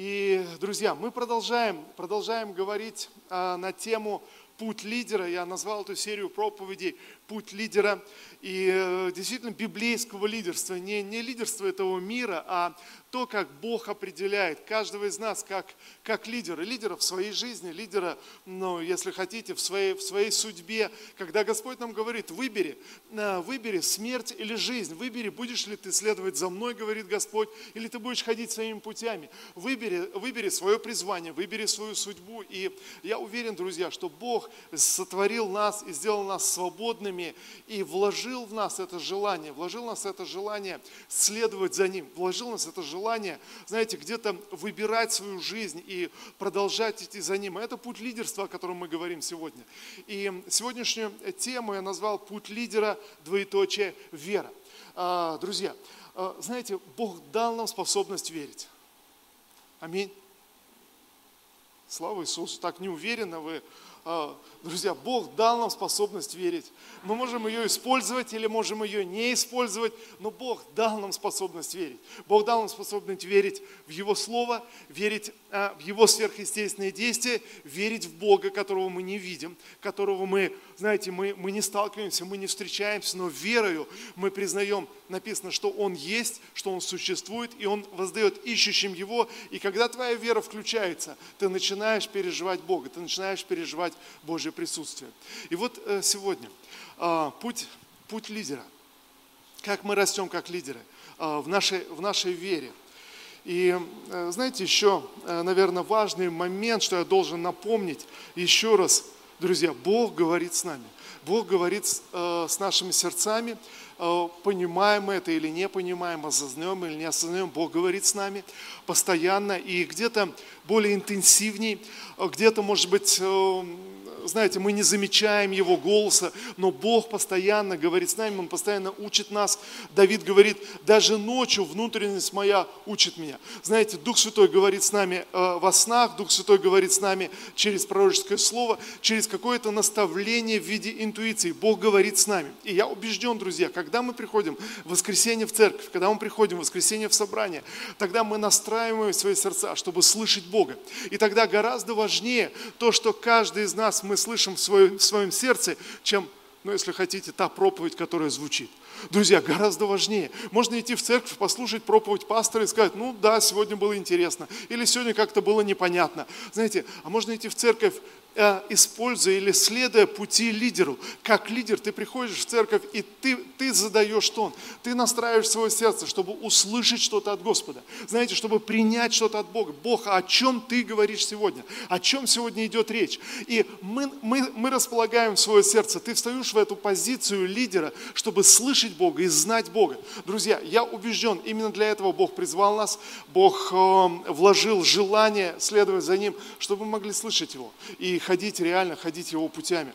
И, друзья, мы продолжаем, продолжаем говорить а, на тему «Путь лидера». Я назвал эту серию проповедей «Путь лидера». И э, действительно библейского лидерства, не, не лидерства этого мира, а то, как Бог определяет каждого из нас как, как лидера, лидера в своей жизни, лидера, ну, если хотите, в своей, в своей судьбе. Когда Господь нам говорит, выбери, э, выбери смерть или жизнь, выбери, будешь ли ты следовать за мной, говорит Господь, или ты будешь ходить своими путями. Выбери, выбери свое призвание, выбери свою судьбу. И я уверен, друзья, что Бог сотворил нас и сделал нас свободными и вложил в нас это желание, вложил в нас это желание следовать за Ним, вложил в нас это желание желание, знаете, где-то выбирать свою жизнь и продолжать идти за ним. Это путь лидерства, о котором мы говорим сегодня. И сегодняшнюю тему я назвал «Путь лидера, двоеточие, вера». А, друзья, а, знаете, Бог дал нам способность верить. Аминь. Слава Иисусу. Так неуверенно вы а, друзья, Бог дал нам способность верить. Мы можем ее использовать или можем ее не использовать, но Бог дал нам способность верить. Бог дал нам способность верить в Его Слово, верить а, в Его сверхъестественные действия, верить в Бога, которого мы не видим, которого мы, знаете, мы, мы не сталкиваемся, мы не встречаемся, но верою мы признаем, написано, что Он есть, что Он существует, и Он воздает ищущим Его. И когда твоя вера включается, ты начинаешь переживать Бога, ты начинаешь переживать Божье присутствие. И вот э, сегодня а, путь, путь лидера. Как мы растем как лидеры а, в нашей, в нашей вере. И э, знаете, еще, э, наверное, важный момент, что я должен напомнить еще раз, друзья, Бог говорит с нами. Бог говорит с нашими сердцами, понимаем мы это или не понимаем, осознаем или не осознаем, Бог говорит с нами постоянно и где-то более интенсивней, где-то, может быть, знаете, мы не замечаем Его голоса, но Бог постоянно говорит с нами, Он постоянно учит нас. Давид говорит, даже ночью внутренность моя учит меня. Знаете, Дух Святой говорит с нами э, во снах, Дух Святой говорит с нами через пророческое слово, через какое-то наставление в виде интуиции. Бог говорит с нами. И я убежден, друзья, когда мы приходим в воскресенье в церковь, когда мы приходим в воскресенье в собрание, тогда мы настраиваем свои сердца, чтобы слышать Бога. И тогда гораздо важнее то, что каждый из нас, мы слышим в своем, в своем сердце, чем, ну, если хотите, та проповедь, которая звучит. Друзья, гораздо важнее. Можно идти в церковь, послушать проповедь пастора и сказать, ну да, сегодня было интересно, или сегодня как-то было непонятно. Знаете, а можно идти в церковь используя или следуя пути лидеру. Как лидер ты приходишь в церковь и ты, ты задаешь тон, ты настраиваешь свое сердце, чтобы услышать что-то от Господа. Знаете, чтобы принять что-то от Бога. Бог, о чем ты говоришь сегодня? О чем сегодня идет речь? И мы, мы, мы располагаем свое сердце. Ты встаешь в эту позицию лидера, чтобы слышать Бога и знать Бога. Друзья, я убежден, именно для этого Бог призвал нас, Бог э, вложил желание следовать за Ним, чтобы мы могли слышать Его и ходить реально, ходить Его путями.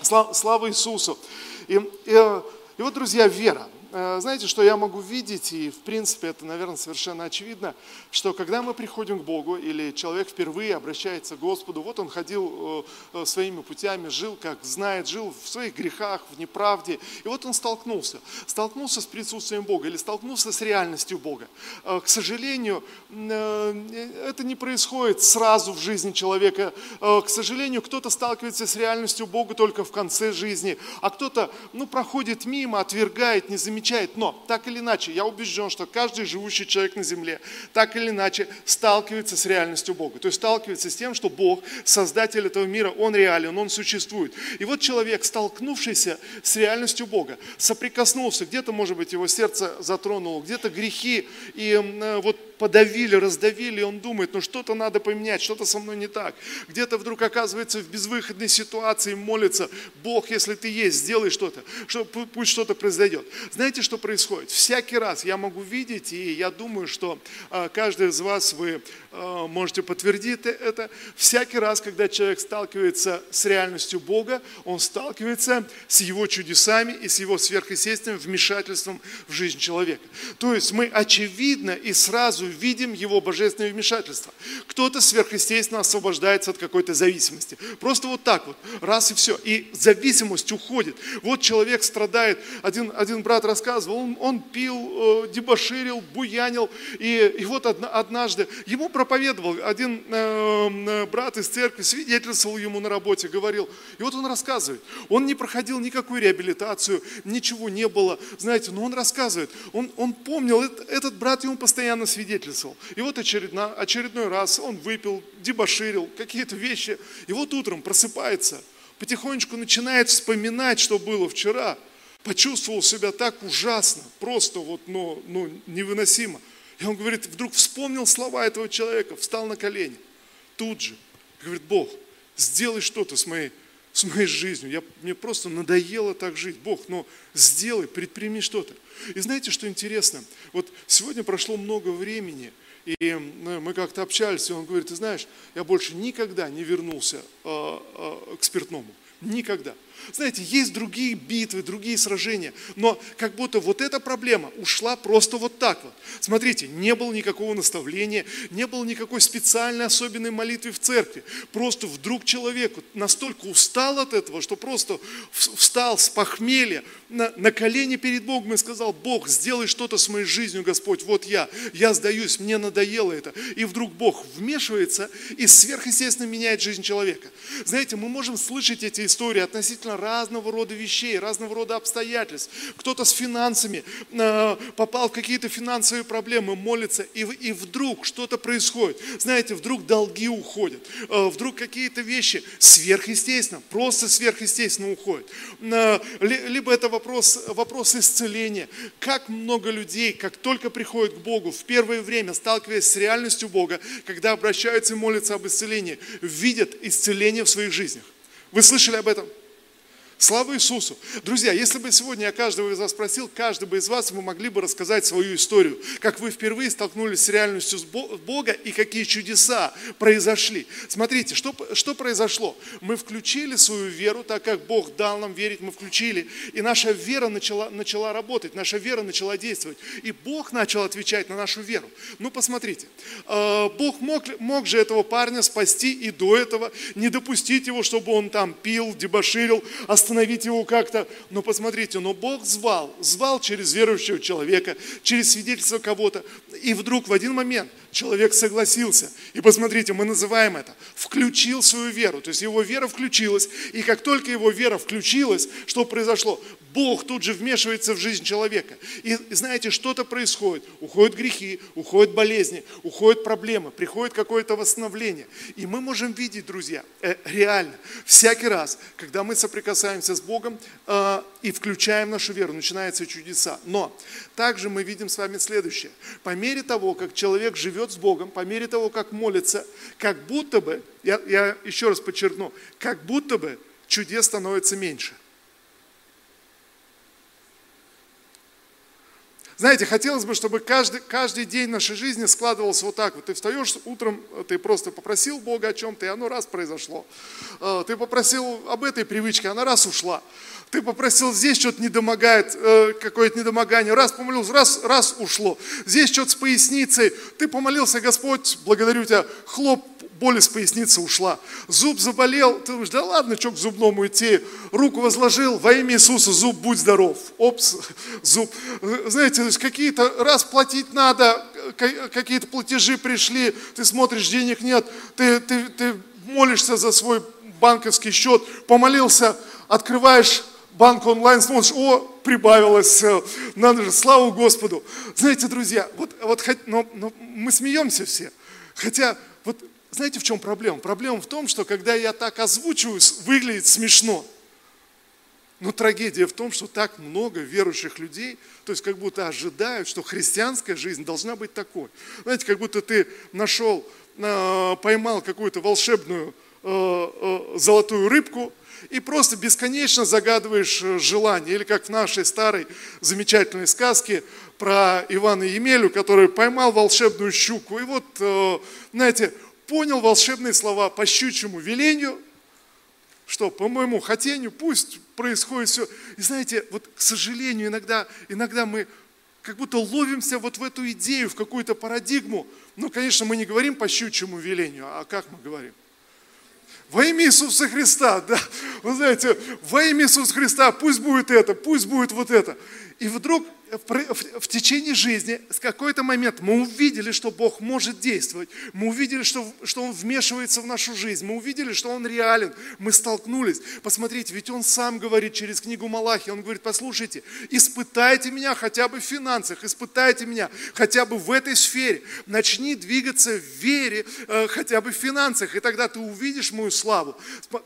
Слава, слава Иисусу! И, и, и вот, друзья, вера. Э, знаете, что я могу видеть, и в принципе это, наверное, совершенно очевидно, что когда мы приходим к Богу, или человек впервые обращается к Господу, вот он ходил э, э, своими путями, жил как знает, жил в своих грехах, в неправде, и вот он столкнулся, столкнулся с присутствием Бога, или столкнулся с реальностью Бога. К сожалению, это не происходит сразу в жизни человека. К сожалению, кто-то сталкивается с реальностью Бога только в конце жизни, а кто-то, ну, проходит мимо, отвергает, не замечает, замечает. Но, так или иначе, я убежден, что каждый живущий человек на земле, так или иначе, сталкивается с реальностью Бога. То есть сталкивается с тем, что Бог, Создатель этого мира, Он реален, Он существует. И вот человек, столкнувшийся с реальностью Бога, соприкоснулся, где-то, может быть, его сердце затронуло, где-то грехи, и э, вот подавили, раздавили, и он думает, ну что-то надо поменять, что-то со мной не так. Где-то вдруг оказывается в безвыходной ситуации, молится, Бог, если ты есть, сделай что-то, что, пусть что-то произойдет. Знаете, что происходит? Всякий раз я могу видеть, и я думаю, что а, каждый из вас, вы а, можете подтвердить это, всякий раз, когда человек сталкивается с реальностью Бога, он сталкивается с его чудесами и с его сверхъестественным вмешательством в жизнь человека. То есть мы очевидно и сразу видим его божественное вмешательство. Кто-то сверхъестественно освобождается от какой-то зависимости. Просто вот так вот, раз и все. И зависимость уходит. Вот человек страдает, один, один брат рассказывал, он, он пил, э, дебоширил, буянил, и, и вот однажды ему проповедовал один э, э, брат из церкви, свидетельствовал ему на работе, говорил, и вот он рассказывает, он не проходил никакую реабилитацию, ничего не было, знаете, но он рассказывает, он, он помнил, этот брат ему постоянно свидетельствовал. И вот очередно, очередной раз он выпил, дебоширил, какие-то вещи, и вот утром просыпается, потихонечку начинает вспоминать, что было вчера, почувствовал себя так ужасно, просто вот, ну, ну, невыносимо. И он говорит, вдруг вспомнил слова этого человека, встал на колени. Тут же. Говорит, Бог, сделай что-то с моей с моей жизнью. Я, мне просто надоело так жить. Бог, но сделай, предприми что-то. И знаете, что интересно? Вот сегодня прошло много времени, и ну, мы как-то общались, и он говорит, ты знаешь, я больше никогда не вернулся э, э, к спиртному. Никогда. Знаете, есть другие битвы, другие сражения, но как будто вот эта проблема ушла просто вот так вот. Смотрите, не было никакого наставления, не было никакой специальной особенной молитвы в церкви. Просто вдруг человек настолько устал от этого, что просто встал с похмелья на, на колени перед Богом и сказал, Бог, сделай что-то с моей жизнью, Господь, вот я, я сдаюсь, мне надоело это. И вдруг Бог вмешивается и сверхъестественно меняет жизнь человека. Знаете, мы можем слышать эти истории относительно относительно разного рода вещей, разного рода обстоятельств. Кто-то с финансами э, попал в какие-то финансовые проблемы, молится, и, и вдруг что-то происходит. Знаете, вдруг долги уходят, э, вдруг какие-то вещи сверхъестественно, просто сверхъестественно уходят. Э, либо это вопрос, вопрос исцеления. Как много людей, как только приходят к Богу, в первое время, сталкиваясь с реальностью Бога, когда обращаются и молятся об исцелении, видят исцеление в своих жизнях. Вы слышали об этом? Слава Иисусу! Друзья, если бы сегодня я каждого из вас спросил, каждый бы из вас, вы могли бы рассказать свою историю, как вы впервые столкнулись с реальностью Бога и какие чудеса произошли. Смотрите, что, что произошло? Мы включили свою веру, так как Бог дал нам верить, мы включили, и наша вера начала, начала работать, наша вера начала действовать, и Бог начал отвечать на нашу веру. Ну, посмотрите, э, Бог мог, мог же этого парня спасти и до этого, не допустить его, чтобы он там пил, дебоширил, остановился остановить его как-то. Но посмотрите, но Бог звал, звал через верующего человека, через свидетельство кого-то. И вдруг в один момент человек согласился. И посмотрите, мы называем это, включил свою веру. То есть его вера включилась. И как только его вера включилась, что произошло? Бог тут же вмешивается в жизнь человека. И знаете, что-то происходит. Уходят грехи, уходят болезни, уходят проблемы, приходит какое-то восстановление. И мы можем видеть, друзья, э, реально, всякий раз, когда мы соприкасаемся с Богом э, и включаем нашу веру, начинаются чудеса. Но также мы видим с вами следующее. По мере того, как человек живет с Богом, по мере того, как молится, как будто бы, я, я еще раз подчеркну, как будто бы чудес становится меньше. Знаете, хотелось бы, чтобы каждый, каждый день нашей жизни складывался вот так. Вот ты встаешь утром, ты просто попросил Бога о чем-то, и оно раз произошло. Э, ты попросил об этой привычке, она раз ушла. Ты попросил, здесь что-то не домогает, э, какое-то недомогание, раз помолился, раз, раз ушло. Здесь что-то с поясницей, ты помолился, Господь, благодарю тебя, хлоп, боль из поясницы ушла. Зуб заболел, ты думаешь, да ладно, что к зубному идти. Руку возложил, во имя Иисуса, зуб, будь здоров. Опс, зуб. Знаете, какие-то, раз платить надо, какие-то платежи пришли, ты смотришь, денег нет, ты, ты, ты молишься за свой банковский счет, помолился, открываешь банк онлайн, смотришь, о, прибавилось, надо же, слава Господу. Знаете, друзья, вот, вот но, но мы смеемся все, хотя вот знаете, в чем проблема? Проблема в том, что когда я так озвучиваю, выглядит смешно. Но трагедия в том, что так много верующих людей, то есть как будто ожидают, что христианская жизнь должна быть такой. Знаете, как будто ты нашел, а, поймал какую-то волшебную а, а, золотую рыбку, и просто бесконечно загадываешь э, желание. Или как в нашей старой замечательной сказке про Ивана Емелю, который поймал волшебную щуку. И вот, э, знаете, понял волшебные слова по щучьему велению, что по моему хотению пусть происходит все. И знаете, вот к сожалению, иногда, иногда мы как будто ловимся вот в эту идею, в какую-то парадигму. Ну, конечно, мы не говорим по щучьему велению, а как мы говорим? Во имя Иисуса Христа, да, вы знаете, во имя Иисуса Христа, пусть будет это, пусть будет вот это. И вдруг в, в течение жизни, с какой-то момент мы увидели, что Бог может действовать, мы увидели, что, что Он вмешивается в нашу жизнь, мы увидели, что Он реален, мы столкнулись. Посмотрите, ведь Он сам говорит через книгу Малахи, Он говорит, послушайте, испытайте меня хотя бы в финансах, испытайте меня хотя бы в этой сфере, начни двигаться в вере э, хотя бы в финансах, и тогда ты увидишь мою славу.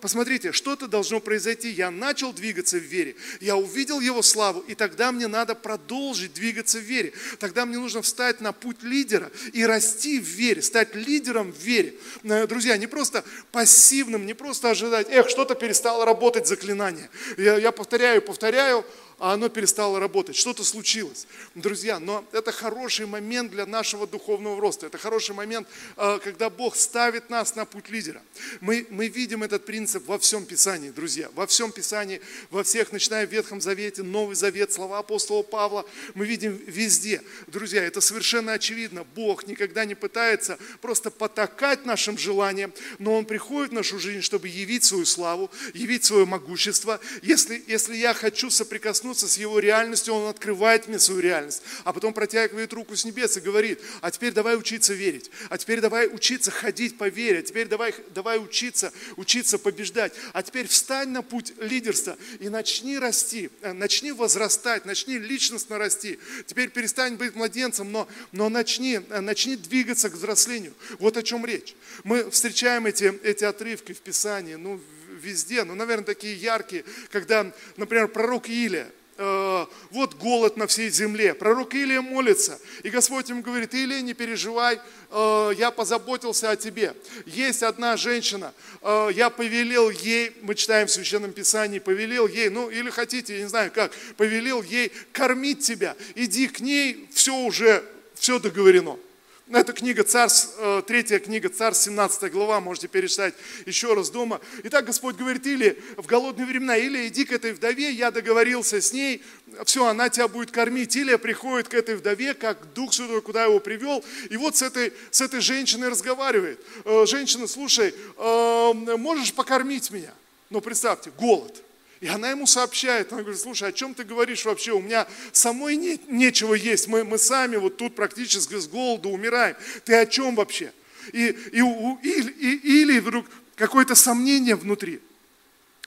Посмотрите, что-то должно произойти, я начал двигаться в вере, я увидел Его славу, и тогда мне надо продолжить продолжить двигаться в вере. Тогда мне нужно встать на путь лидера и расти в вере, стать лидером в вере. Э, друзья, не просто пассивным, не просто ожидать, эх, что-то перестало работать заклинание. Я, я повторяю, повторяю, а оно перестало работать, что-то случилось. Друзья, но это хороший момент для нашего духовного роста, это хороший момент, э, когда Бог ставит нас на путь лидера. Мы, мы видим этот принцип во всем Писании, друзья, во всем Писании, во всех, начиная в Ветхом Завете, Новый Завет, слова апостола Павла, мы видим везде. Друзья, это совершенно очевидно. Бог никогда не пытается просто потакать нашим желаниям, но Он приходит в нашу жизнь, чтобы явить свою славу, явить свое могущество. Если, если я хочу соприкоснуться соприкоснуться с Его реальностью, Он открывает мне свою реальность, а потом протягивает руку с небес и говорит, а теперь давай учиться верить, а теперь давай учиться ходить по вере, а теперь давай, давай учиться, учиться побеждать, а теперь встань на путь лидерства и начни расти, э, начни возрастать, начни личностно расти. Теперь перестань быть младенцем, но, но начни, э, начни двигаться к взрослению. Вот о чем речь. Мы встречаем эти, эти отрывки в Писании, ну, везде, но, наверное, такие яркие, когда, например, пророк Илия, э, вот голод на всей земле. Пророк Илия молится, и Господь ему говорит, Илия, не переживай, э, я позаботился о тебе. Есть одна женщина, э, я повелел ей, мы читаем в Священном Писании, повелел ей, ну или хотите, я не знаю как, повелел ей кормить тебя. Иди к ней, все уже, все договорено. Это книга Царств, э, третья книга Царств, 17 глава, можете перечитать еще раз дома. Итак, Господь говорит, или в голодные времена, или иди к этой вдове, я договорился с ней, все, она тебя будет кормить. Или приходит к этой вдове, как Дух Святой, куда его привел, и вот с этой, с этой женщиной разговаривает. «Э, женщина, слушай, э, можешь покормить меня? Ну, представьте, голод. И она ему сообщает, она говорит, слушай, о чем ты говоришь вообще? У меня самой не, нечего есть, мы, мы сами вот тут практически с голоду умираем. Ты о чем вообще? И, и, и, и, или вдруг какое-то сомнение внутри.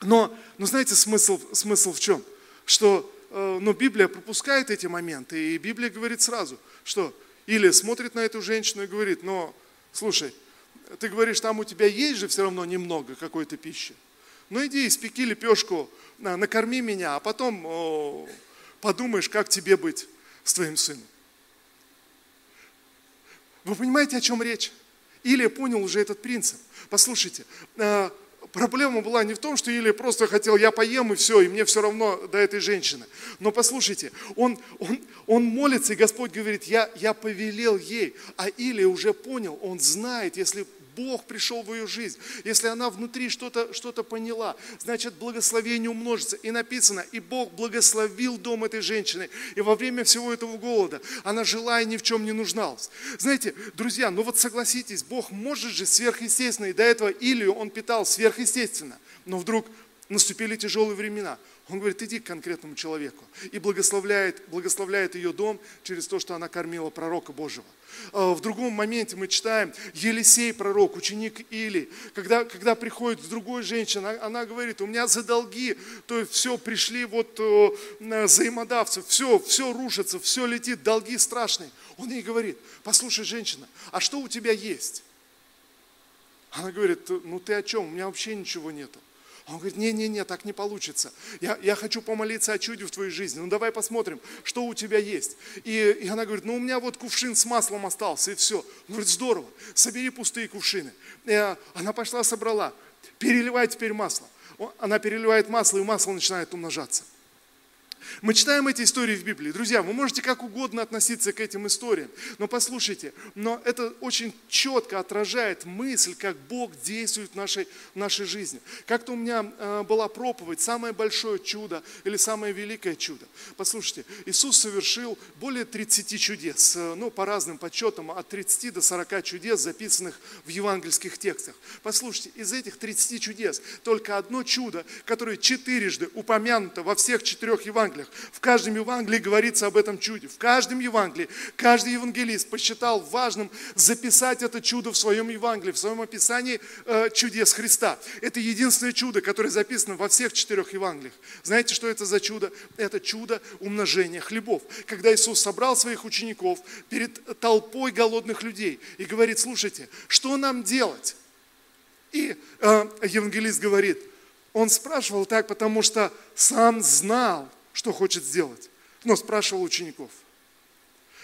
Но, но знаете, смысл, смысл в чем? Что э, ну, Библия пропускает эти моменты, и Библия говорит сразу, что или смотрит на эту женщину и говорит, но, слушай, ты говоришь, там у тебя есть же все равно немного какой-то пищи ну иди, испеки лепешку, накорми меня, а потом о, подумаешь, как тебе быть с твоим сыном. Вы понимаете, о чем речь? Илия понял уже этот принцип. Послушайте, э, проблема была не в том, что Илия просто хотел, я поем и все, и мне все равно до этой женщины. Но послушайте, он, он, он молится, и Господь говорит, я, я повелел ей. А Илия уже понял, он знает, если Бог пришел в ее жизнь, если она внутри что-то что поняла, значит благословение умножится. И написано, и Бог благословил дом этой женщины. И во время всего этого голода она жила и ни в чем не нужналась. Знаете, друзья, ну вот согласитесь, Бог может же сверхъестественно, и до этого Илью он питал сверхъестественно. Но вдруг наступили тяжелые времена. Он говорит, иди к конкретному человеку. И благословляет, благословляет ее дом через то, что она кормила пророка Божьего. А, в другом моменте мы читаем, Елисей пророк, ученик Или, когда, когда приходит с другой женщиной, она говорит, у меня за долги, то есть все, пришли вот взаимодавцы, все, все рушится, все летит, долги страшные. Он ей говорит, послушай, женщина, а что у тебя есть? Она говорит, ну ты о чем? У меня вообще ничего нету. Он говорит, не-не-не, так не получится. Я, я хочу помолиться о чуде в твоей жизни. Ну давай посмотрим, что у тебя есть. И, и она говорит, ну у меня вот кувшин с маслом остался, и все. Он говорит, здорово, собери пустые кувшины. И она пошла, собрала. Переливай теперь масло. Она переливает масло, и масло начинает умножаться. Мы читаем эти истории в Библии. Друзья, вы можете как угодно относиться к этим историям, но послушайте, но это очень четко отражает мысль, как Бог действует в нашей, в нашей жизни. Как-то у меня э, была проповедь «Самое большое чудо» или «Самое великое чудо». Послушайте, Иисус совершил более 30 чудес, э, ну, по разным подсчетам, от 30 до 40 чудес, записанных в евангельских текстах. Послушайте, из этих 30 чудес только одно чудо, которое четырежды упомянуто во всех четырех Евангелиях. В каждом Евангелии говорится об этом чуде. В каждом Евангелии каждый евангелист посчитал важным записать это чудо в своем Евангелии, в своем описании э, чудес Христа. Это единственное чудо, которое записано во всех четырех Евангелиях. Знаете, что это за чудо? Это чудо умножения хлебов. Когда Иисус собрал своих учеников перед толпой голодных людей и говорит, слушайте, что нам делать? И э, евангелист говорит, он спрашивал так, потому что сам знал, что хочет сделать, но спрашивал учеников.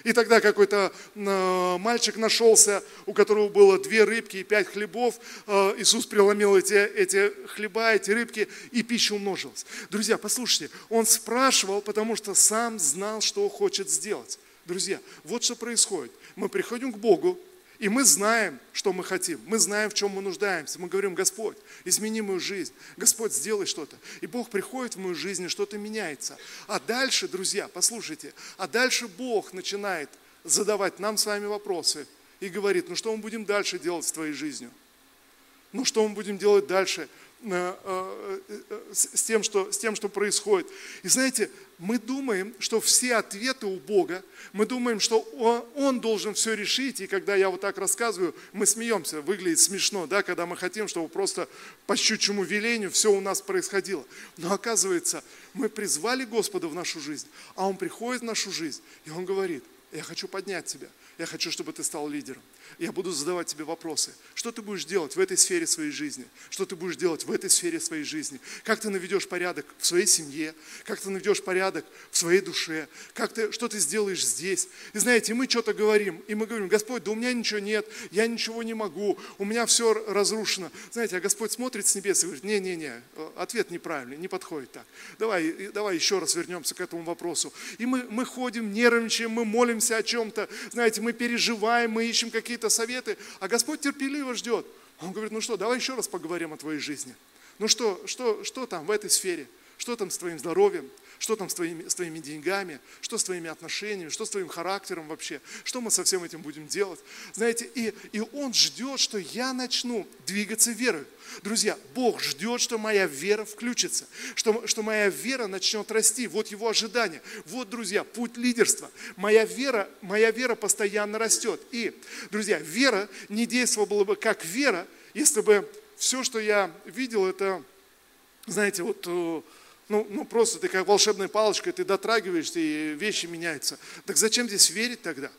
И тогда какой-то э, мальчик нашелся, у которого было две рыбки и пять хлебов. Э, Иисус преломил эти, эти хлеба, эти рыбки, и пища умножилась. Друзья, послушайте, он спрашивал, потому что сам знал, что хочет сделать. Друзья, вот что происходит. Мы приходим к Богу, и мы знаем, что мы хотим, мы знаем, в чем мы нуждаемся. Мы говорим, Господь, измени мою жизнь, Господь, сделай что-то. И Бог приходит в мою жизнь, и что-то меняется. А дальше, друзья, послушайте, а дальше Бог начинает задавать нам с вами вопросы и говорит, ну что мы будем дальше делать с твоей жизнью? Ну что мы будем делать дальше с тем, что, с тем, что происходит. И знаете, мы думаем, что все ответы у Бога, мы думаем, что Он, Он должен все решить, и когда я вот так рассказываю, мы смеемся, выглядит смешно, да, когда мы хотим, чтобы просто по щучьему велению все у нас происходило. Но оказывается, мы призвали Господа в нашу жизнь, а Он приходит в нашу жизнь, и Он говорит, я хочу поднять тебя, я хочу, чтобы ты стал лидером. Я буду задавать тебе вопросы. Что ты будешь делать в этой сфере своей жизни? Что ты будешь делать в этой сфере своей жизни? Как ты наведешь порядок в своей семье? Как ты наведешь порядок в своей душе? Как ты, что ты сделаешь здесь? И знаете, мы что-то говорим, и мы говорим, Господь, да у меня ничего нет, я ничего не могу, у меня все разрушено. Знаете, а Господь смотрит с небес и говорит, не-не-не, ответ неправильный, не подходит так. Давай, давай еще раз вернемся к этому вопросу. И мы, мы ходим, нервничаем, мы молимся о чем-то, знаете, мы переживаем, мы ищем какие-то советы, а Господь терпеливо ждет. Он говорит, ну что, давай еще раз поговорим о твоей жизни. Ну что, что, что там в этой сфере? Что там с твоим здоровьем? Что там с твоими, с твоими деньгами? Что с твоими отношениями? Что с твоим характером вообще? Что мы со всем этим будем делать? Знаете, и, и Он ждет, что я начну двигаться верой. Друзья, Бог ждет, что моя вера включится, что, что моя вера начнет расти. Вот Его ожидание. Вот, друзья, путь лидерства. Моя вера, моя вера постоянно растет. И, друзья, вера не действовала бы как вера, если бы все, что я видел, это, знаете, вот э, ну, ну просто ты как волшебной палочкой, ты дотрагиваешься и вещи меняются. Так зачем здесь верить тогда,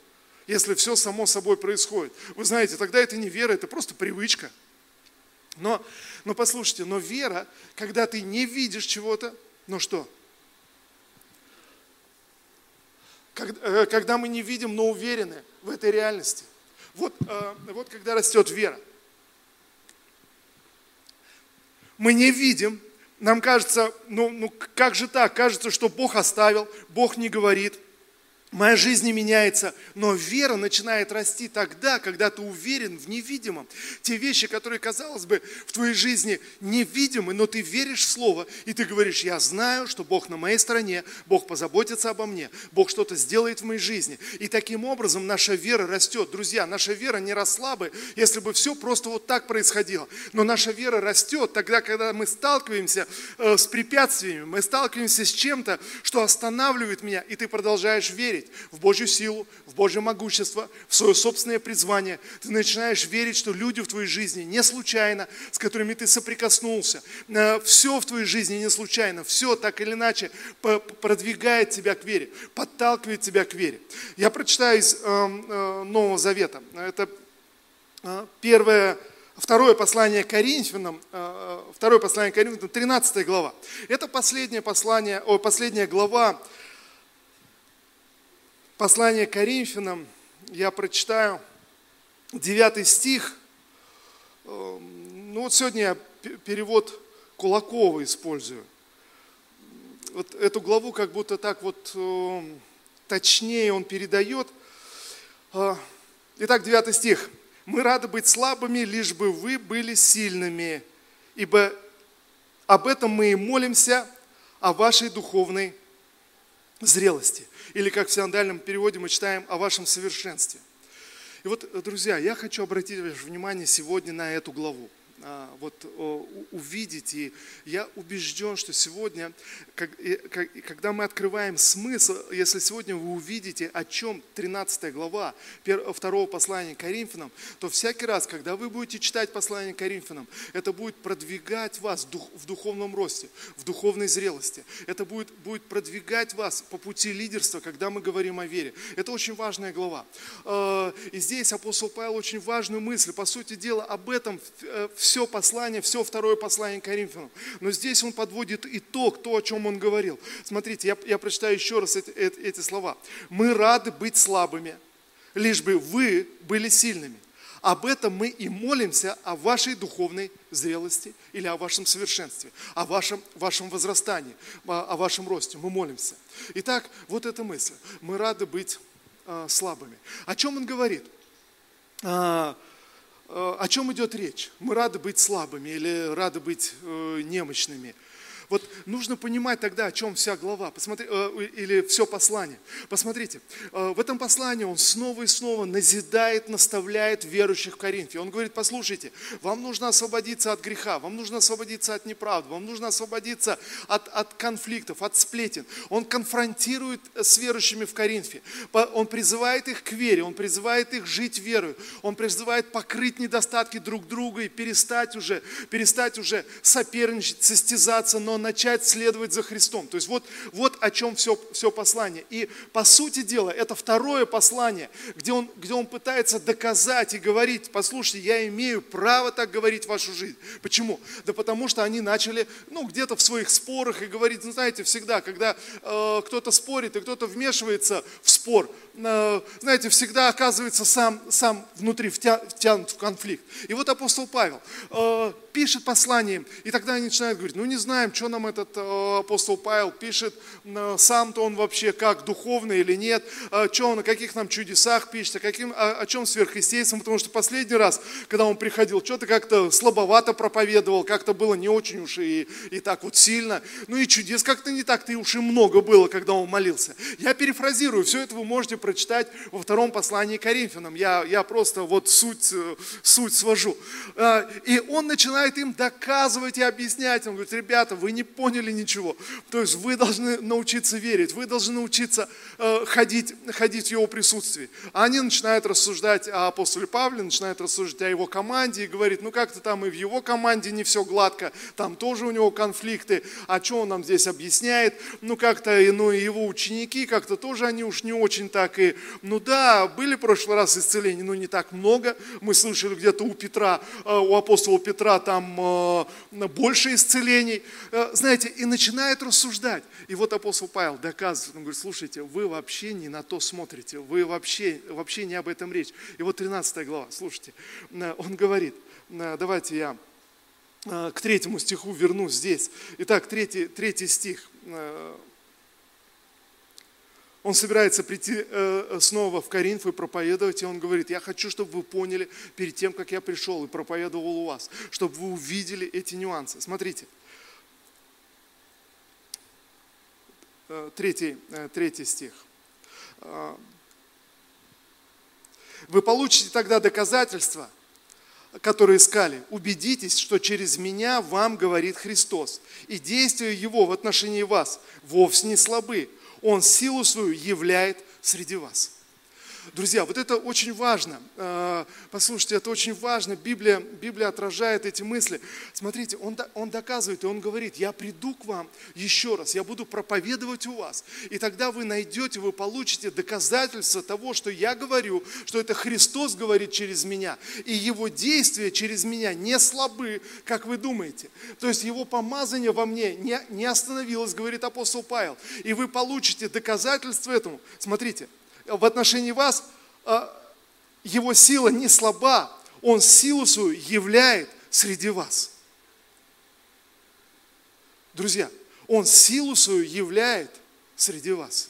если все само собой происходит? Вы знаете, тогда это не вера, это просто привычка. Но, но послушайте, но вера, когда ты не видишь чего-то, ну что? Э, когда мы не видим, но уверены в этой реальности. Вот, э, вот когда растет вера. Мы не видим, нам кажется, ну, ну как же так? Кажется, что Бог оставил, Бог не говорит – Моя жизнь не меняется, но вера начинает расти тогда, когда ты уверен в невидимом. Те вещи, которые, казалось бы, в твоей жизни невидимы, но ты веришь в Слово, и ты говоришь, я знаю, что Бог на моей стороне, Бог позаботится обо мне, Бог что-то сделает в моей жизни. И таким образом наша вера растет. Друзья, наша вера не росла бы, если бы все просто вот так происходило. Но наша вера растет тогда, когда мы сталкиваемся э, с препятствиями, мы сталкиваемся с чем-то, что останавливает меня, и ты продолжаешь верить верить в Божью силу, в Божье могущество, в свое собственное призвание. Ты начинаешь верить, что люди в твоей жизни не случайно, с которыми ты соприкоснулся. Э, все в твоей жизни не случайно. Все так или иначе продвигает тебя к вере, подталкивает тебя к вере. Я прочитаю из э, э, Нового Завета. Это первое Второе послание Коринфянам, второе послание Коринфянам, 13 глава. Это последнее послание, о, последняя глава Послание Коринфянам, я прочитаю 9 стих. Эм, ну вот сегодня я перевод Кулакова использую. вот эту главу как будто так вот э, точнее он передает. Э, итак, 9 стих. «Мы рады быть слабыми, лишь бы вы были сильными, ибо об этом мы и молимся, о вашей духовной зрелости». Или, как в синодальном переводе мы читаем, о вашем совершенстве. И вот, друзья, я хочу обратить ваше внимание сегодня на эту главу. А, вот увидеть. И я убежден, что сегодня, когда мы открываем смысл, если сегодня вы увидите, о чем 13 глава второго послания Коринфянам, то всякий раз, когда вы будете читать послание Коринфянам, это будет продвигать вас в духовном росте, в духовной зрелости. Это будет, будет продвигать вас по пути лидерства, когда мы говорим о вере. Это очень важная глава. А, и здесь апостол Павел очень важную мысль, по сути дела, об этом все все послание, все второе послание Коринфянам. Но здесь он подводит итог, то, о чем он говорил. Смотрите, я, я прочитаю еще раз эти, эти, эти слова. «Мы рады быть слабыми, лишь бы вы были сильными. Об этом мы и молимся о вашей духовной зрелости или о вашем совершенстве, о вашем, вашем возрастании, о, о вашем росте. Мы молимся. Итак, вот эта мысль. Мы рады быть э, слабыми. О чем он говорит? Э, о чем идет речь? Мы рады быть слабыми или рады быть э, немощными – вот нужно понимать тогда, о чем вся глава, посмотри, э, или все послание. Посмотрите, э, в этом послании он снова и снова назидает, наставляет верующих в Коринфе. Он говорит, послушайте, вам нужно освободиться от греха, вам нужно освободиться от неправды, вам нужно освободиться от, от конфликтов, от сплетен. Он конфронтирует с верующими в Коринфе. Он призывает их к вере, он призывает их жить верой, он призывает покрыть недостатки друг друга и перестать уже, перестать уже соперничать, состязаться, но начать следовать за Христом. То есть вот, вот о чем все, все послание. И по сути дела, это второе послание, где он, где он пытается доказать и говорить, послушайте, я имею право так говорить вашу жизнь. Почему? Да потому что они начали, ну, где-то в своих спорах и говорить, ну, знаете, всегда, когда э, кто-то спорит и кто-то вмешивается в спор, э, знаете, всегда оказывается сам, сам внутри втя, втянут в конфликт. И вот апостол Павел э, пишет послание, и тогда они начинают говорить, ну, не знаем, что нам этот э, апостол Павел пишет, э, сам-то он вообще как, духовный или нет, э, что он, о каких нам чудесах пишет, о, каким, о, о чем сверхъестественном, потому что последний раз, когда он приходил, что-то как-то слабовато проповедовал, как-то было не очень уж и, и так вот сильно, ну и чудес как-то не так-то и уж и много было, когда он молился. Я перефразирую, все это вы можете прочитать во втором послании Коринфянам, я, я просто вот суть, суть свожу. И он начинает им доказывать и объяснять, он говорит, ребята, вы не поняли ничего. То есть вы должны научиться верить, вы должны научиться э, ходить, ходить в его присутствии. А они начинают рассуждать о апостоле Павле, начинают рассуждать о его команде и говорит, ну как-то там и в его команде не все гладко, там тоже у него конфликты, а что он нам здесь объясняет? Ну как-то, ну и его ученики, как-то тоже они уж не очень так и, ну да, были в прошлый раз исцеления, но не так много. Мы слышали где-то у Петра, э, у апостола Петра там э, больше исцелений. Э, знаете, и начинает рассуждать. И вот апостол Павел доказывает, он говорит, слушайте, вы вообще не на то смотрите, вы вообще, вообще не об этом речь. И вот 13 глава, слушайте, э, он говорит, э, давайте я к третьему стиху вернусь здесь. Итак, третий, третий стих. Он собирается прийти снова в Коринф и проповедовать, и он говорит, я хочу, чтобы вы поняли перед тем, как я пришел и проповедовал у вас, чтобы вы увидели эти нюансы. Смотрите, Э, третий, э, третий стих. Э, Вы получите тогда доказательства, которые искали. Убедитесь, что через меня вам говорит Христос. И действия Его в отношении вас вовсе не слабы. Он силу свою являет среди вас. Друзья, вот это очень важно. Э, послушайте, это очень важно. Библия, Библия отражает эти мысли. Смотрите, он, он доказывает, и он говорит, я приду к вам еще раз, я буду проповедовать у вас. И тогда вы найдете, вы получите доказательства того, что я говорю, что это Христос говорит через меня. И его действия через меня не слабы, как вы думаете. То есть его помазание во мне не, не остановилось, говорит апостол Павел. И вы получите доказательства этому. Смотрите, в отношении вас а, его сила не слаба, он силу свою являет среди вас. Друзья, Он силу свою являет среди вас.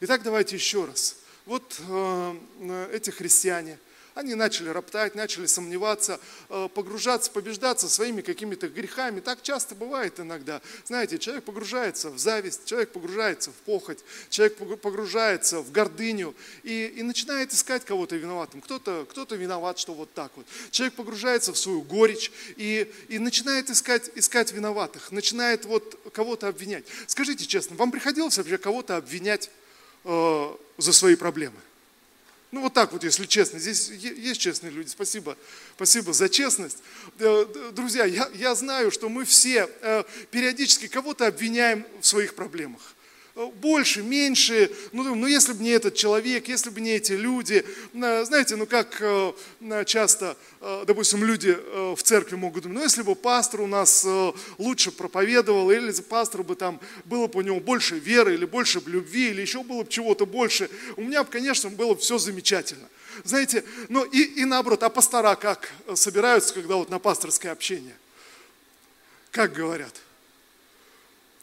Итак, давайте еще раз. Вот э, эти христиане – они начали роптать, начали сомневаться, э, погружаться, побеждаться своими какими-то грехами. Так часто бывает иногда. Знаете, человек погружается в зависть, человек погружается в похоть, человек погружается в гордыню и, и начинает искать кого-то виноватым. Кто-то кто виноват, что вот так вот. Человек погружается в свою горечь и, и начинает искать, искать виноватых, начинает вот кого-то обвинять. Скажите честно, вам приходилось вообще кого-то обвинять э, за свои проблемы? Ну вот так вот, если честно. Здесь есть честные люди. Спасибо. Спасибо за честность. Друзья, я, я знаю, что мы все э, периодически кого-то обвиняем в своих проблемах. Э, больше, меньше, ну, ну если бы не этот человек, если бы не эти люди, э, знаете, ну как э, часто, допустим, люди в церкви могут думать, ну если бы пастор у нас лучше проповедовал, или пастор бы там, было бы у него больше веры, или больше бы любви, или еще было бы чего-то больше, у меня бы, конечно, было бы все замечательно. Знаете, ну и, и наоборот, а пастора как собираются, когда вот на пасторское общение? Как говорят?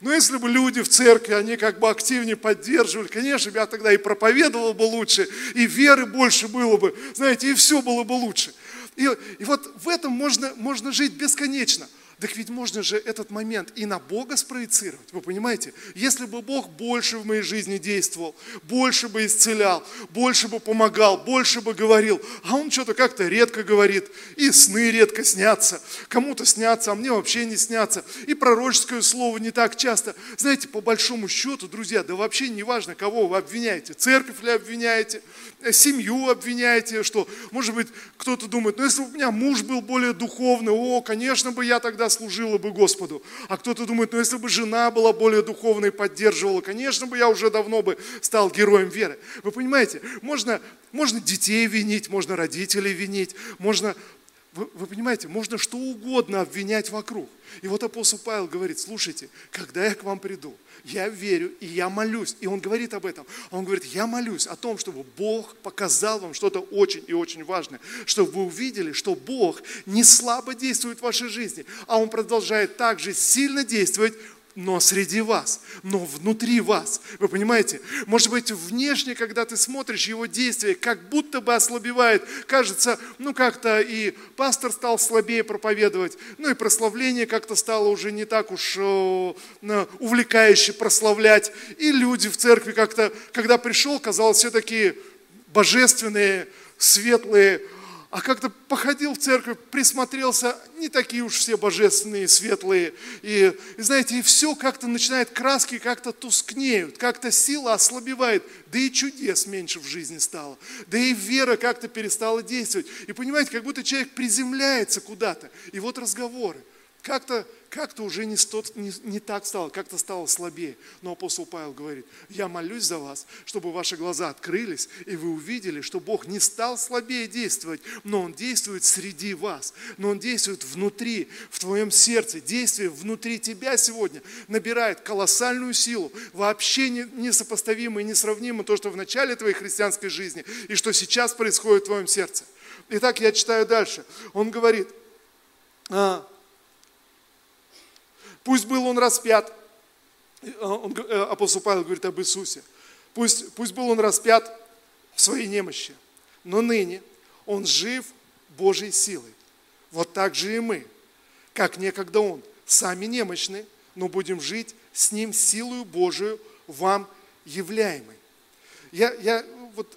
Но если бы люди в церкви, они как бы активнее поддерживали, конечно, я тогда и проповедовал бы лучше, и веры больше было бы, знаете, и все было бы лучше. И, и вот в этом можно, можно жить бесконечно – так ведь можно же этот момент и на Бога спроецировать, вы понимаете? Если бы Бог больше в моей жизни действовал, больше бы исцелял, больше бы помогал, больше бы говорил, а Он что-то как-то редко говорит, и сны редко снятся, кому-то снятся, а мне вообще не снятся, и пророческое слово не так часто. Знаете, по большому счету, друзья, да вообще не важно, кого вы обвиняете, церковь ли обвиняете, э, семью обвиняете, что, может быть, кто-то думает, ну если бы у меня муж был более духовный, о, конечно бы я тогда служила бы Господу. А кто-то думает, ну если бы жена была более духовной, поддерживала, конечно бы я уже давно бы стал героем веры. Вы понимаете, можно, можно детей винить, можно родителей винить, можно вы, вы понимаете, можно что угодно обвинять вокруг. И вот апостол Павел говорит, слушайте, когда я к вам приду, я верю и я молюсь. И он говорит об этом. Он говорит, я молюсь о том, чтобы Бог показал вам что-то очень и очень важное. Чтобы вы увидели, что Бог не слабо действует в вашей жизни, а Он продолжает также сильно действовать но среди вас, но внутри вас. Вы понимаете? Может быть, внешне, когда ты смотришь его действия, как будто бы ослабевает. Кажется, ну как-то и пастор стал слабее проповедовать, ну и прославление как-то стало уже не так уж э, увлекающе прославлять. И люди в церкви как-то, когда пришел, казалось, все такие божественные, светлые, а как-то походил в церковь, присмотрелся, не такие уж все божественные, светлые. И, и знаете, и все как-то начинает, краски как-то тускнеют, как-то сила ослабевает, да и чудес меньше в жизни стало, да и вера как-то перестала действовать. И понимаете, как будто человек приземляется куда-то. И вот разговоры. Как-то как-то уже не, стот, не, не так стало, как-то стало слабее. Но апостол Павел говорит, я молюсь за вас, чтобы ваши глаза открылись, и вы увидели, что Бог не стал слабее действовать, но Он действует среди вас, но Он действует внутри, в твоем сердце. Действие внутри тебя сегодня набирает колоссальную силу, вообще не, несопоставимо и несравнимо то, что в начале твоей христианской жизни и что сейчас происходит в твоем сердце. Итак, я читаю дальше. Он говорит, а, Пусть был он распят, он, э, апостол Павел говорит об Иисусе, пусть, пусть был он распят в своей немощи, но ныне он жив Божьей силой. Вот так же и мы, как некогда он, сами немощны, но будем жить с ним силою Божию вам являемой. Я, я вот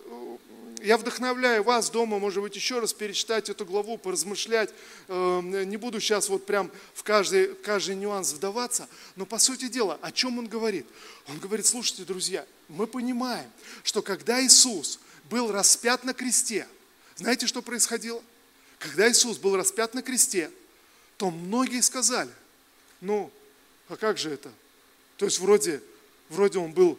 я вдохновляю вас дома, может быть, еще раз перечитать эту главу, поразмышлять. Эм, не буду сейчас вот прям в каждый, каждый нюанс вдаваться, но по сути дела, о чем он говорит? Он говорит, слушайте, друзья, мы понимаем, что когда Иисус был распят на кресте, знаете, что происходило? Когда Иисус был распят на кресте, то многие сказали, ну, а как же это? То есть вроде, вроде он был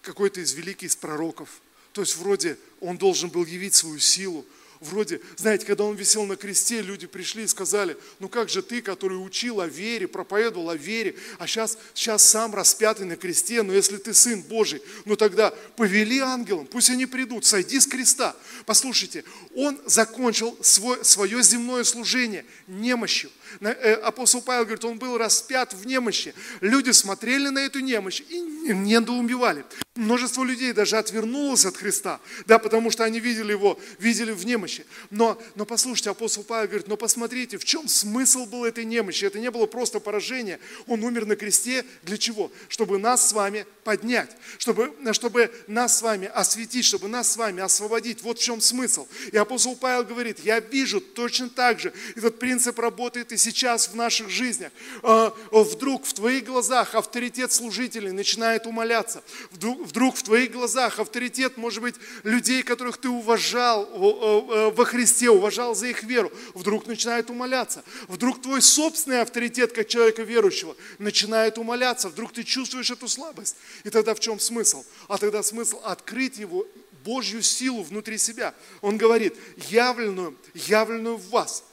какой-то из великих из пророков, то есть вроде он должен был явить свою силу, вроде, знаете, когда он висел на кресте, люди пришли и сказали, ну как же ты, который учил о вере, проповедовал о вере, а сейчас, сейчас сам распятый на кресте, но если ты сын Божий, ну тогда повели ангелам, пусть они придут, сойди с креста. Послушайте, он закончил свой, свое земное служение немощью. Э, апостол Павел говорит, он был распят в немощи. Люди смотрели на эту немощь и недоумевали. Множество людей даже отвернулось от Христа, да, потому что они видели его, видели в немощи. Но, но послушайте, апостол Павел говорит, но посмотрите, в чем смысл был этой немощи? Это не было просто поражение. Он умер на кресте для чего? Чтобы нас с вами поднять, чтобы, чтобы нас с вами осветить, чтобы нас с вами освободить. Вот в чем смысл. И апостол Павел говорит, я вижу точно так же, этот принцип работает и сейчас в наших жизнях. А, вдруг в твоих глазах авторитет служителей начинает умоляться. Вдруг, вдруг в твоих глазах авторитет, может быть, людей, которых ты уважал э, во Христе, уважал за их веру, вдруг начинает умоляться. Вдруг твой собственный авторитет, как человека верующего, начинает умоляться. Вдруг ты чувствуешь эту слабость. И тогда в чем смысл? А тогда смысл открыть его Божью силу внутри себя. Он говорит, явленную, явленную в вас.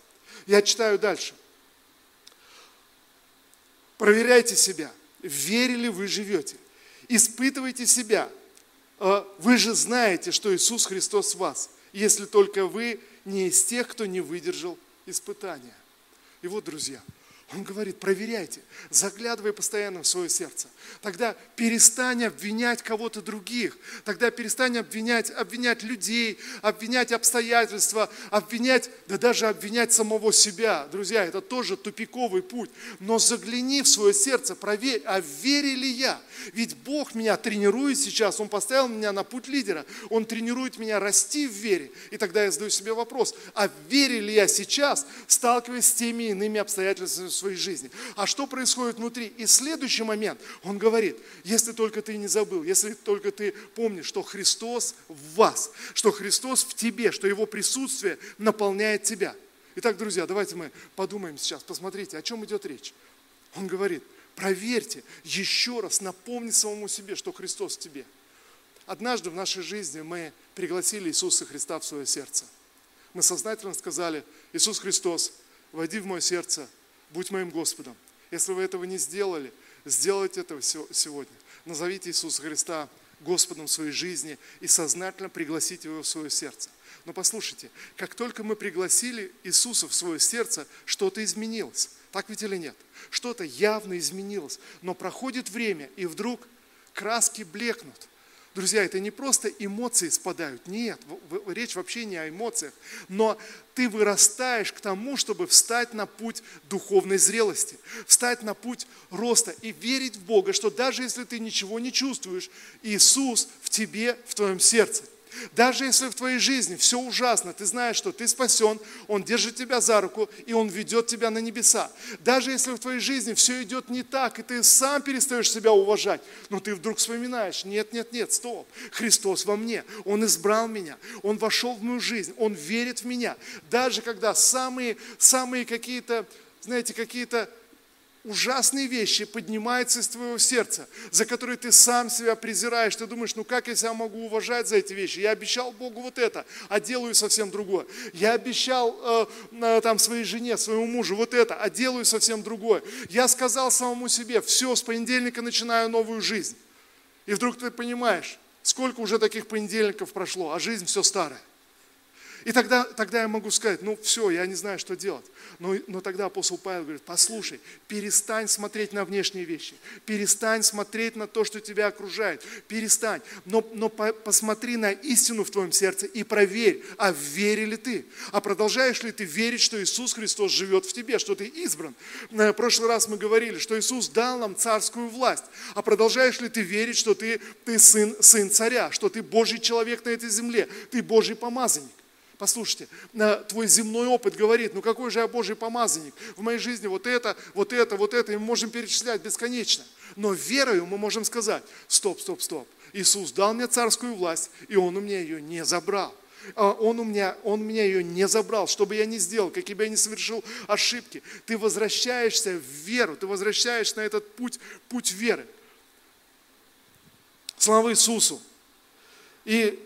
Я читаю дальше. Проверяйте себя, верили вы живете. Испытывайте себя. А, вы же знаете, что Иисус Христос в вас, если только вы не из тех, кто не выдержал испытания. И вот, друзья, он говорит, проверяйте, заглядывай постоянно в свое сердце. Тогда перестань обвинять кого-то других. Тогда перестань обвинять, обвинять людей, обвинять обстоятельства, обвинять, да даже обвинять самого себя. Друзья, это тоже тупиковый путь. Но загляни в свое сердце, проверь, а вере ли я? Ведь Бог меня тренирует сейчас, Он поставил меня на путь лидера. Он тренирует меня расти в вере. И тогда я задаю себе вопрос, а вере ли я сейчас, сталкиваясь с теми иными обстоятельствами своей жизни. А что происходит внутри? И следующий момент, он говорит, если только ты не забыл, если только ты помнишь, что Христос в вас, что Христос в тебе, что Его присутствие наполняет тебя. Итак, друзья, давайте мы подумаем сейчас, посмотрите, о чем идет речь. Он говорит, проверьте, еще раз напомни самому себе, что Христос в тебе. Однажды в нашей жизни мы пригласили Иисуса Христа в свое сердце. Мы сознательно сказали, Иисус Христос, войди в мое сердце, будь моим Господом. Если вы этого не сделали, сделайте это сегодня. Назовите Иисуса Христа Господом своей жизни и сознательно пригласите Его в свое сердце. Но послушайте, как только мы пригласили Иисуса в свое сердце, что-то изменилось. Так ведь или нет? Что-то явно изменилось. Но проходит время, и вдруг краски блекнут. Друзья, это не просто эмоции спадают, нет, речь вообще не о эмоциях, но ты вырастаешь к тому, чтобы встать на путь духовной зрелости, встать на путь роста и верить в Бога, что даже если ты ничего не чувствуешь, Иисус в тебе, в твоем сердце – даже если в твоей жизни все ужасно, ты знаешь, что ты спасен, Он держит тебя за руку, и Он ведет тебя на небеса. Даже если в твоей жизни все идет не так, и ты сам перестаешь себя уважать, но ты вдруг вспоминаешь, нет, нет, нет, стоп, Христос во мне, Он избрал меня, Он вошел в мою жизнь, Он верит в меня. Даже когда самые, самые какие-то, знаете, какие-то ужасные вещи поднимаются из твоего сердца, за которые ты сам себя презираешь. Ты думаешь, ну как я себя могу уважать за эти вещи? Я обещал Богу вот это, а делаю совсем другое. Я обещал э, э, там своей жене, своему мужу вот это, а делаю совсем другое. Я сказал самому себе, все, с понедельника начинаю новую жизнь. И вдруг ты понимаешь, сколько уже таких понедельников прошло, а жизнь все старая. И тогда, тогда я могу сказать, ну все, я не знаю, что делать. Но, но тогда апостол Павел говорит, послушай, перестань смотреть на внешние вещи, перестань смотреть на то, что тебя окружает, перестань. Но, но по, посмотри на истину в твоем сердце и проверь, а вере ли ты? А продолжаешь ли ты верить, что Иисус Христос живет в тебе, что ты избран? В прошлый раз мы говорили, что Иисус дал нам царскую власть. А продолжаешь ли ты верить, что ты, ты сын, сын царя, что ты Божий человек на этой земле, ты Божий помазанник? Послушайте, твой земной опыт говорит, ну какой же я Божий помазанник. В моей жизни вот это, вот это, вот это, и мы можем перечислять бесконечно. Но верою мы можем сказать, стоп, стоп, стоп. Иисус дал мне царскую власть, и Он у меня ее не забрал. А он у меня, он меня ее не забрал, что бы я ни сделал, какие бы я ни совершил ошибки. Ты возвращаешься в веру, ты возвращаешься на этот путь, путь веры. Слава Иисусу. И,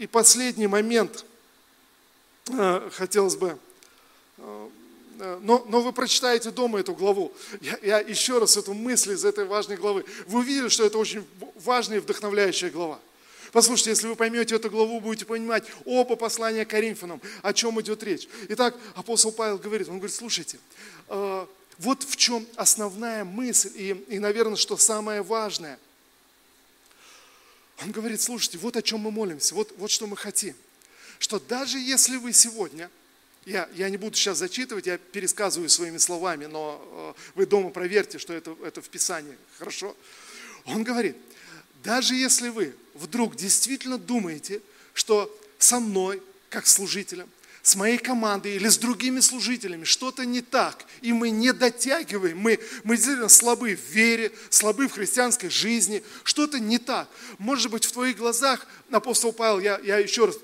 и последний момент – хотелось бы э, Э, но, но вы прочитаете дома эту главу. Я, я еще раз эту мысль из этой важной главы. Вы увидели, что это очень важная и вдохновляющая глава. Послушайте, если вы поймете эту главу, будете понимать оба послания Коринфянам, о чем идет речь. Итак, апостол Павел говорит, он говорит, слушайте, э, вот в чем основная мысль и, и, наверное, что самое важное. Он говорит, слушайте, вот о чем мы молимся, вот, вот что мы хотим. Что даже если вы сегодня – я, я не буду сейчас зачитывать, я пересказываю своими словами, но э, вы дома проверьте, что это, это в Писании. Хорошо? Он говорит, даже если вы вдруг действительно думаете, что со мной, как служителем, с моей командой или с другими служителями что-то не так, и мы не дотягиваем, мы, мы действительно слабы в вере, слабы в христианской жизни, что-то не так. Может быть, в твоих глазах апостол Павел, я, я еще раз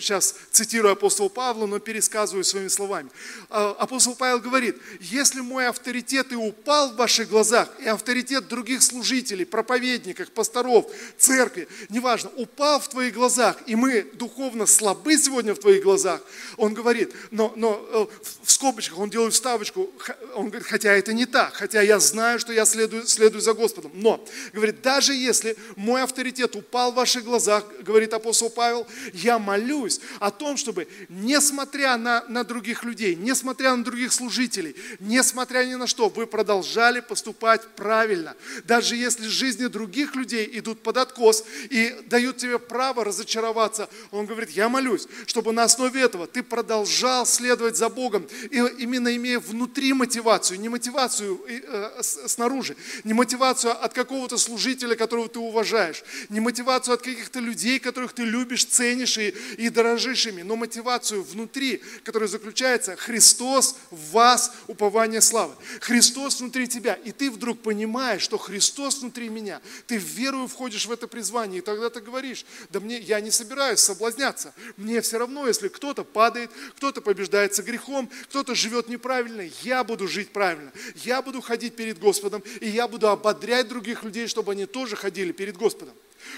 сейчас э, цитирую апостола Павла, но пересказываю своими словами. А, апостол Павел говорит, если мой авторитет и упал в ваших глазах, и авторитет других служителей, проповедников, пасторов, церкви, неважно, упал в твоих глазах, и мы духовно слабы сегодня в твоих глазах, он говорит, но, но э, в скобочках он делает вставочку, он говорит, хотя это не так, хотя я знаю, что я следую, следую за Господом. Но, говорит, даже если мой авторитет упал в ваших глазах, говорит апостол Павел, я молюсь о том, чтобы, несмотря на, на других людей, несмотря на других служителей, несмотря ни на что, вы продолжали поступать правильно. Даже если жизни других людей идут под откос и дают тебе право разочароваться, он говорит, я молюсь, чтобы на основе этого ты продолжал следовать за Богом, и именно имея внутри мотивацию, не мотивацию э, снаружи, не мотивацию от какого-то служителя, которого ты уважаешь, не мотивацию от каких-то людей, которых ты любишь, ценишь и, и дорожишь ими, но мотивацию внутри, которая заключается Христос в вас, упование славы. Христос внутри тебя, и ты вдруг понимаешь, что Христос внутри меня, ты в веру входишь в это призвание, и тогда ты говоришь, да мне, я не собираюсь соблазняться, мне все равно, если кто-то падает, падает, кто-то побеждается грехом, кто-то живет неправильно. Я буду жить правильно. Я буду ходить перед Господом, и я буду ободрять других людей, чтобы они тоже ходили перед Господом.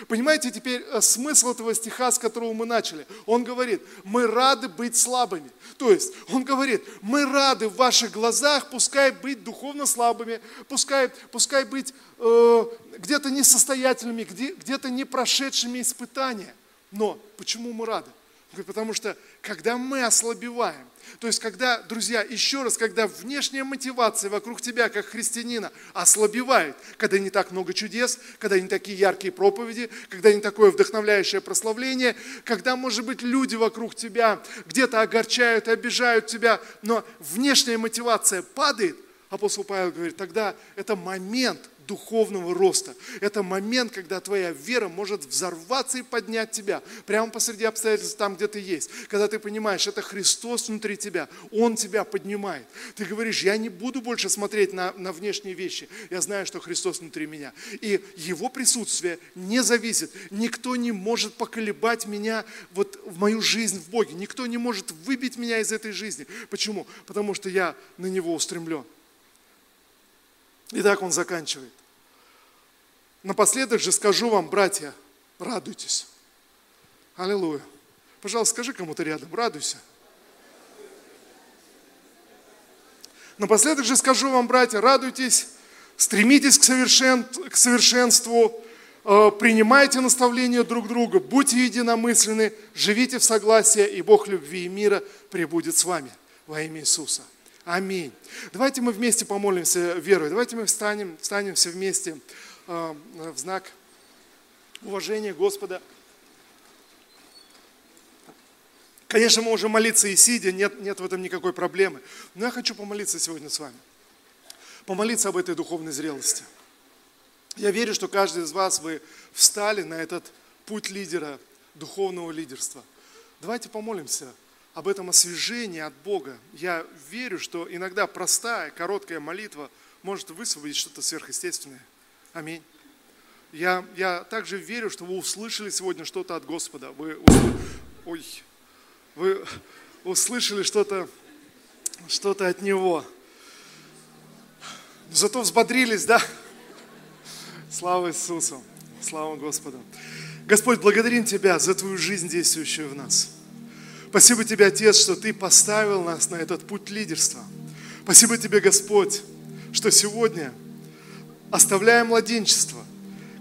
Понимаете теперь э, смысл этого стиха, с которого мы начали? Он говорит, мы рады быть слабыми. То есть, он говорит, мы рады в ваших глазах, пускай быть духовно слабыми, пускай, пускай быть э, где-то несостоятельными, где, где-то не прошедшими испытания. Но почему мы рады? Потому что когда мы ослабеваем, то есть когда, друзья, еще раз, когда внешняя мотивация вокруг тебя, как христианина, ослабевает, когда не так много чудес, когда не такие яркие проповеди, когда не такое вдохновляющее прославление, когда, может быть, люди вокруг тебя где-то огорчают, обижают тебя, но внешняя мотивация падает, апостол Павел говорит, тогда это момент – духовного роста. Это момент, когда твоя вера может взорваться и поднять тебя прямо посреди обстоятельств, там, где ты есть. Когда ты понимаешь, это Христос внутри тебя, Он тебя поднимает. Ты говоришь, я не буду больше смотреть на, на внешние вещи. Я знаю, что Христос внутри меня. И Его присутствие не зависит. Никто не может поколебать меня вот в мою жизнь в Боге. Никто не может выбить меня из этой жизни. Почему? Потому что я на Него устремлен. И так он заканчивает. Напоследок же скажу вам, братья, радуйтесь. Аллилуйя. Пожалуйста, скажи кому-то рядом, радуйся. Напоследок же скажу вам, братья, радуйтесь, стремитесь к, совершен... к совершенству, э, принимайте наставления друг друга, будьте единомысленны, живите в согласии, и Бог любви и мира пребудет с вами во имя Иисуса. Аминь. Давайте мы вместе помолимся верой. Давайте мы встанем, встанем все вместе э, в знак уважения Господа. Конечно, мы можем молиться и сидя, нет, нет в этом никакой проблемы. Но я хочу помолиться сегодня с вами. Помолиться об этой духовной зрелости. Я верю, что каждый из вас, вы встали на этот путь лидера, духовного лидерства. Давайте помолимся об этом освежении от Бога. Я верю, что иногда простая, короткая молитва может высвободить что-то сверхъестественное. Аминь. Я, я также верю, что вы услышали сегодня что-то от Господа. Вы, ой, вы услышали что-то что от Него. Зато взбодрились, да? Слава Иисусу, слава Господу. Господь, благодарим Тебя за Твою жизнь, действующую в нас. Спасибо Тебе, Отец, что Ты поставил нас на этот путь лидерства. Спасибо Тебе, Господь, что сегодня, оставляя младенчество,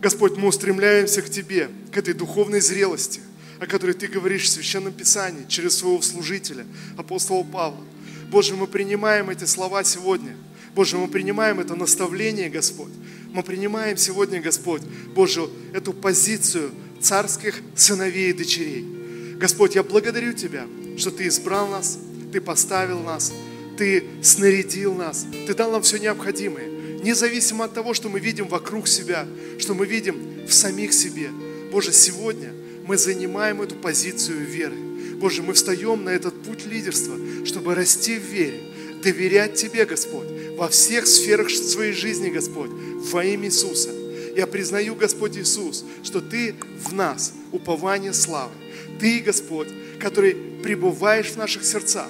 Господь, мы устремляемся к Тебе, к этой духовной зрелости, о которой Ты говоришь в Священном Писании через своего служителя, апостола Павла. Боже, мы принимаем эти слова сегодня. Боже, мы принимаем это наставление, Господь. Мы принимаем сегодня, Господь, Боже, эту позицию царских сыновей и дочерей. Господь, я благодарю Тебя, что Ты избрал нас, Ты поставил нас, Ты снарядил нас, Ты дал нам все необходимое независимо от того, что мы видим вокруг себя, что мы видим в самих себе. Боже, сегодня мы занимаем эту позицию веры. Боже, мы встаем на этот путь лидерства, чтобы расти в вере, доверять Тебе, Господь, во всех сферах своей жизни, Господь, во имя Иисуса. Я признаю, Господь Иисус, что Ты в нас, упование славы. Ты, Господь, который пребываешь в наших сердцах,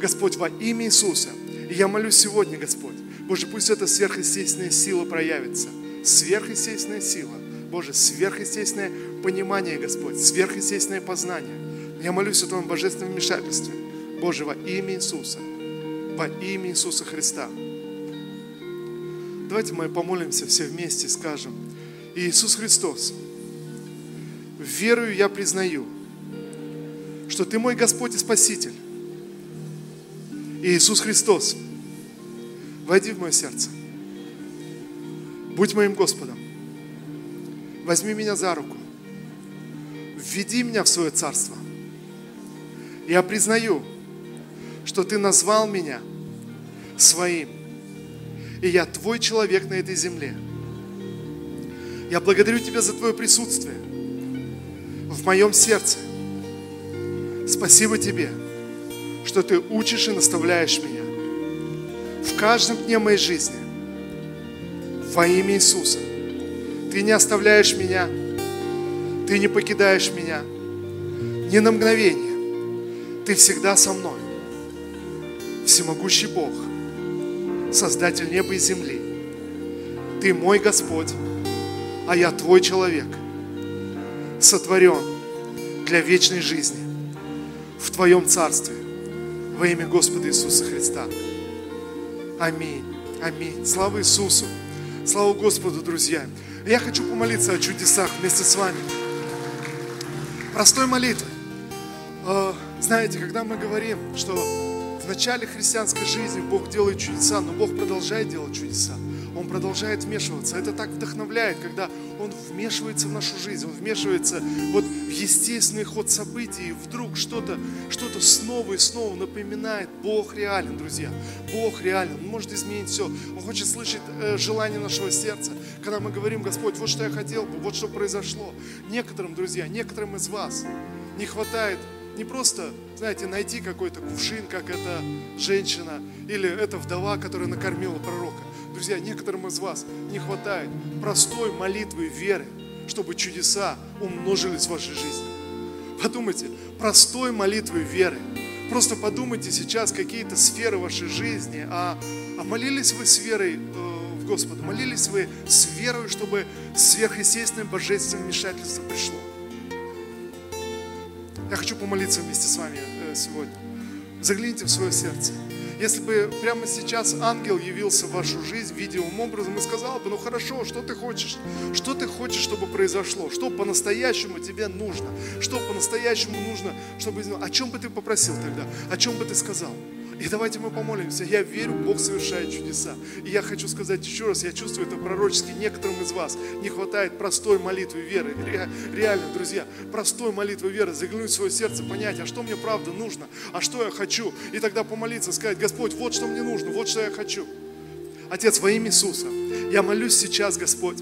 Господь, во имя Иисуса. И я молюсь сегодня, Господь, Боже, пусть эта сверхъестественная сила проявится. Сверхъестественная сила. Боже, сверхъестественное понимание, Господь, сверхъестественное познание. Я молюсь о Твоем божественном вмешательстве. Боже, во имя Иисуса. Во имя Иисуса Христа. Давайте мы помолимся все вместе и скажем, Иисус Христос, верую я признаю, что Ты мой Господь и Спаситель. Иисус Христос – Войди в мое сердце. Будь моим Господом. Возьми меня за руку. Введи меня в свое царство. Я признаю, что Ты назвал меня своим. И я Твой человек на этой земле. Я благодарю Тебя за Твое присутствие в моем сердце. Спасибо Тебе, что Ты учишь и наставляешь меня в каждом дне моей жизни. Во имя Иисуса. Ты не оставляешь меня, Ты не покидаешь меня ни на мгновение. Ты всегда со мной. Всемогущий Бог, Создатель неба и земли. Ты мой Господь, а я Твой человек, сотворен для вечной жизни в Твоем Царстве во имя Господа Иисуса Христа. Аминь. Аминь. Слава Иисусу. Слава Господу, друзья. Я хочу помолиться о чудесах вместе с вами. Простой молитвой. А, знаете, когда мы говорим, что в начале христианской жизни Бог делает чудеса, но Бог продолжает делать чудеса. Он продолжает вмешиваться. Это так вдохновляет, когда Он вмешивается в нашу жизнь, Он вмешивается вот в естественный ход событий, и вдруг что-то что снова и снова напоминает, Бог реален, друзья. Бог реален, Он может изменить все. Он хочет слышать э, желание нашего сердца, когда мы говорим, Господь, вот что я хотел бы, вот что произошло. Некоторым, друзья, некоторым из вас не хватает не просто, знаете, найти какой-то кувшин, как эта женщина или эта вдова, которая накормила пророка. Друзья, некоторым из вас не хватает простой молитвы веры, чтобы чудеса умножились в вашей жизни. Подумайте, простой молитвы веры. Просто подумайте сейчас какие-то сферы вашей жизни, а, а молились вы с верой э, в Господа, молились вы с верой, чтобы сверхъестественное божественное вмешательство пришло. Я хочу помолиться вместе с вами э, сегодня. Загляните в свое сердце. Если бы прямо сейчас ангел явился в вашу жизнь видимым образом и сказал бы, ну хорошо, что ты хочешь? Что ты хочешь, чтобы произошло? Что по-настоящему тебе нужно? Что по-настоящему нужно, чтобы... О чем бы ты попросил тогда? О чем бы ты сказал? И давайте мы помолимся. Я верю, Бог совершает чудеса. И я хочу сказать еще раз, я чувствую это пророчески. Некоторым из вас не хватает простой молитвы веры. Реально, друзья, простой молитвы веры. Заглянуть в свое сердце, понять, а что мне правда нужно, а что я хочу. И тогда помолиться, сказать, Господь, вот что мне нужно, вот что я хочу. Отец, во имя Иисуса, я молюсь сейчас, Господь,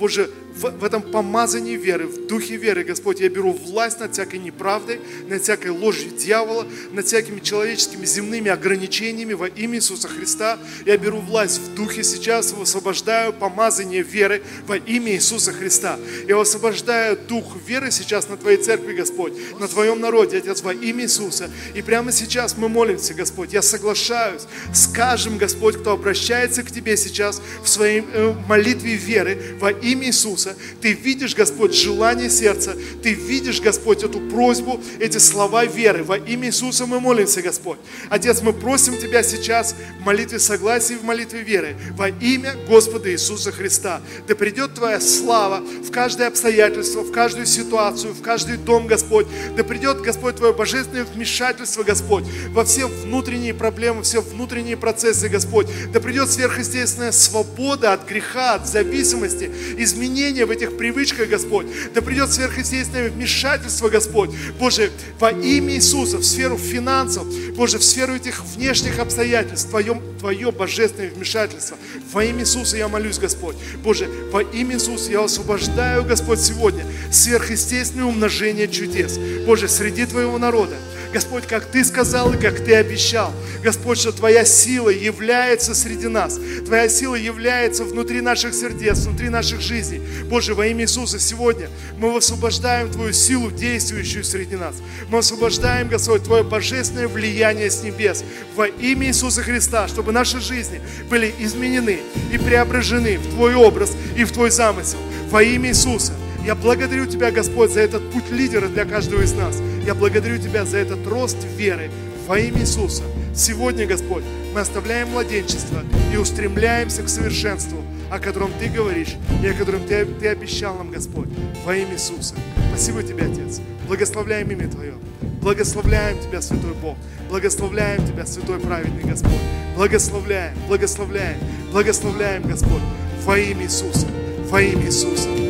Боже, в, в этом помазании веры, в духе веры, Господь, я беру власть над всякой неправдой, над всякой ложью дьявола, над всякими человеческими земными ограничениями во имя Иисуса Христа. Я беру власть в духе сейчас, высвобождаю помазание веры во имя Иисуса Христа. Я высвобождаю дух веры сейчас на Твоей церкви, Господь, на Твоем народе, Отец, во имя Иисуса. И прямо сейчас мы молимся, Господь, я соглашаюсь с каждым, Господь, кто обращается к Тебе сейчас в своей э, молитве веры во имя имя Иисуса. Ты видишь, Господь, желание сердца. Ты видишь, Господь, эту просьбу, эти слова веры. Во имя Иисуса мы молимся, Господь. Отец, мы просим Тебя сейчас в молитве согласия и в молитве веры. Во имя Господа Иисуса Христа. Да придет Твоя слава в каждое обстоятельство, в каждую ситуацию, в каждый дом, Господь. Да придет, Господь, Твое божественное вмешательство, Господь, во все внутренние проблемы, все внутренние процессы, Господь. Да придет сверхъестественная свобода от греха, от зависимости, изменения в этих привычках, Господь. Да придет сверхъестественное вмешательство, Господь. Боже, во имя Иисуса, в сферу финансов, Боже, в сферу этих внешних обстоятельств, Твое, Твое божественное вмешательство. Во имя Иисуса я молюсь, Господь. Боже, во имя Иисуса я освобождаю, Господь, сегодня сверхъестественное умножение чудес. Боже, среди Твоего народа. Господь, как Ты сказал и как Ты обещал. Господь, что Твоя сила является среди нас. Твоя сила является внутри наших сердец, внутри наших жизней. Боже, во имя Иисуса сегодня мы высвобождаем Твою силу, действующую среди нас. Мы освобождаем, Господь, Твое божественное влияние с небес во имя Иисуса Христа, чтобы наши жизни были изменены и преображены в Твой образ и в Твой замысел. Во имя Иисуса. Я благодарю Тебя, Господь, за этот путь лидера для каждого из нас. Я благодарю Тебя за этот рост веры во имя Иисуса. Сегодня, Господь, мы оставляем младенчество и устремляемся к совершенству, о котором Ты говоришь и о котором Ты, ты обещал нам, Господь, во имя Иисуса. Спасибо Тебе, Отец. Благословляем имя Твое. Благословляем Тебя, Святой Бог. Благословляем Тебя, Святой Праведный Господь. Благословляем, благословляем, благословляем, Господь, во имя Иисуса. Во имя Иисуса.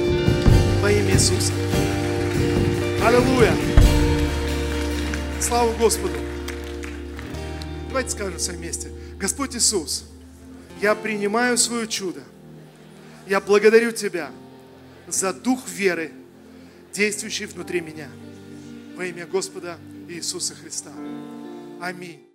Иисуса. Аллилуйя. Слава Господу. Давайте скажем все вместе. Господь Иисус, я принимаю свое чудо. Я благодарю Тебя за дух веры, действующий внутри меня. Во имя Господа Иисуса Христа. Аминь.